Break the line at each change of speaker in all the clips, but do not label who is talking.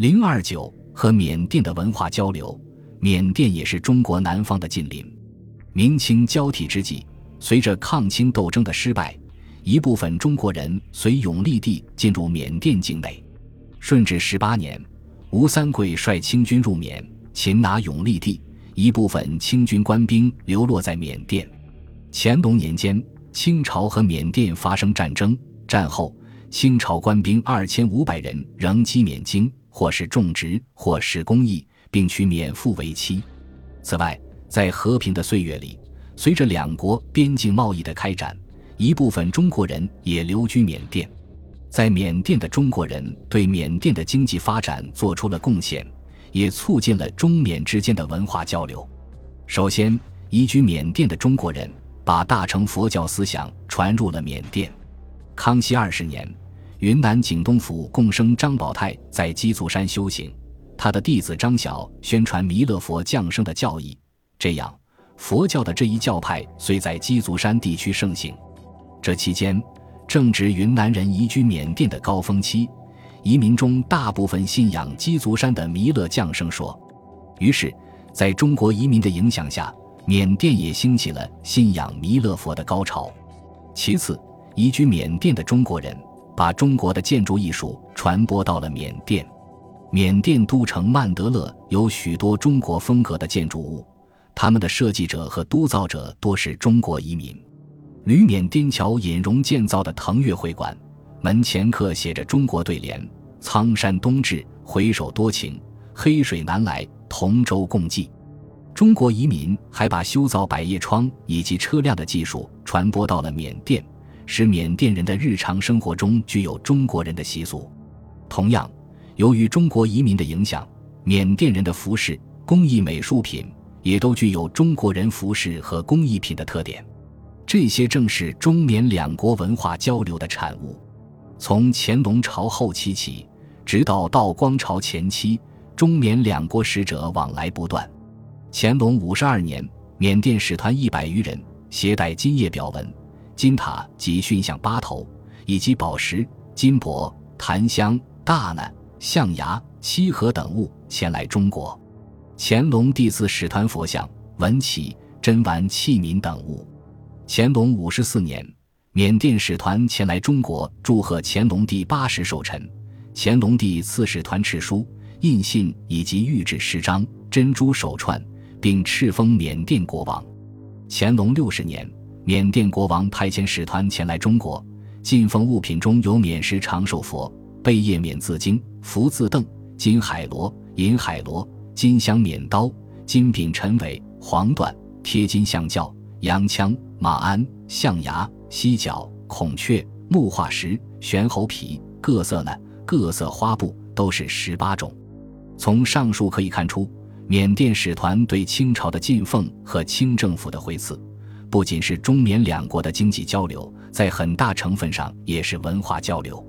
零二九和缅甸的文化交流，缅甸也是中国南方的近邻。明清交替之际，随着抗清斗争的失败，一部分中国人随永历帝进入缅甸境内。顺治十八年，吴三桂率清军入缅，擒拿永历帝，一部分清军官兵流落在缅甸。乾隆年间，清朝和缅甸发生战争，战后清朝官兵二千五百人仍击缅京。或是种植，或是公益，并娶缅妇为妻。此外，在和平的岁月里，随着两国边境贸易的开展，一部分中国人也流居缅甸。在缅甸的中国人对缅甸的经济发展做出了贡献，也促进了中缅之间的文化交流。首先，移居缅甸的中国人把大乘佛教思想传入了缅甸。康熙二十年。云南景东府共生张宝泰在鸡足山修行，他的弟子张晓宣传弥勒佛降生的教义，这样佛教的这一教派虽在鸡足山地区盛行。这期间正值云南人移居缅甸的高峰期，移民中大部分信仰鸡足山的弥勒降生说，于是，在中国移民的影响下，缅甸也兴起了信仰弥勒佛的高潮。其次，移居缅甸的中国人。把中国的建筑艺术传播到了缅甸，缅甸都城曼德勒有许多中国风格的建筑物，他们的设计者和督造者多是中国移民。旅缅滇桥引荣建造的腾越会馆，门前刻写着中国对联：“苍山冬至，回首多情；黑水南来，同舟共济。”中国移民还把修造百叶窗以及车辆的技术传播到了缅甸。使缅甸人的日常生活中具有中国人的习俗。同样，由于中国移民的影响，缅甸人的服饰、工艺美术品也都具有中国人服饰和工艺品的特点。这些正是中缅两国文化交流的产物。从乾隆朝后期起，直到道光朝前期，中缅两国使者往来不断。乾隆五十二年，缅甸使团一百余人携带金叶表文。金塔及熏象八头，以及宝石、金箔、檀香、大呢、象牙、漆盒等物前来中国。乾隆第四使团佛像、文器、珍玩器皿等物。乾隆五十四年，缅甸使团前来中国祝贺乾隆第八十寿辰。乾隆帝赐使团敕书、印信以及御制诗章、珍珠手串，并敕封缅甸国王。乾隆六十年。缅甸国王派遣使团前来中国，进奉物品中有缅石长寿佛、贝叶缅字经、福字凳、金海螺、银海螺、金镶缅刀、金柄陈尾、黄缎、贴金象教、洋枪、马鞍、象牙、犀角、孔雀、木化石、玄猴皮、各色呢、各色花布都是十八种。从上述可以看出，缅甸使团对清朝的进奉和清政府的回赐。不仅是中缅两国的经济交流，在很大成分上也是文化交流。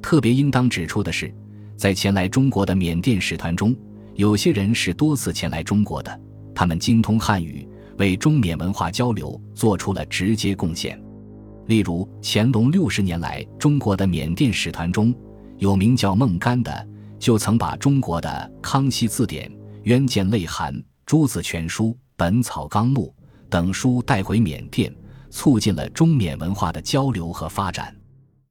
特别应当指出的是，在前来中国的缅甸使团中，有些人是多次前来中国的，他们精通汉语，为中缅文化交流做出了直接贡献。例如，乾隆六十年来中国的缅甸使团中，有名叫孟干的，就曾把中国的《康熙字典》《渊见类函》《朱子全书》《本草纲目》。等书带回缅甸，促进了中缅文化的交流和发展。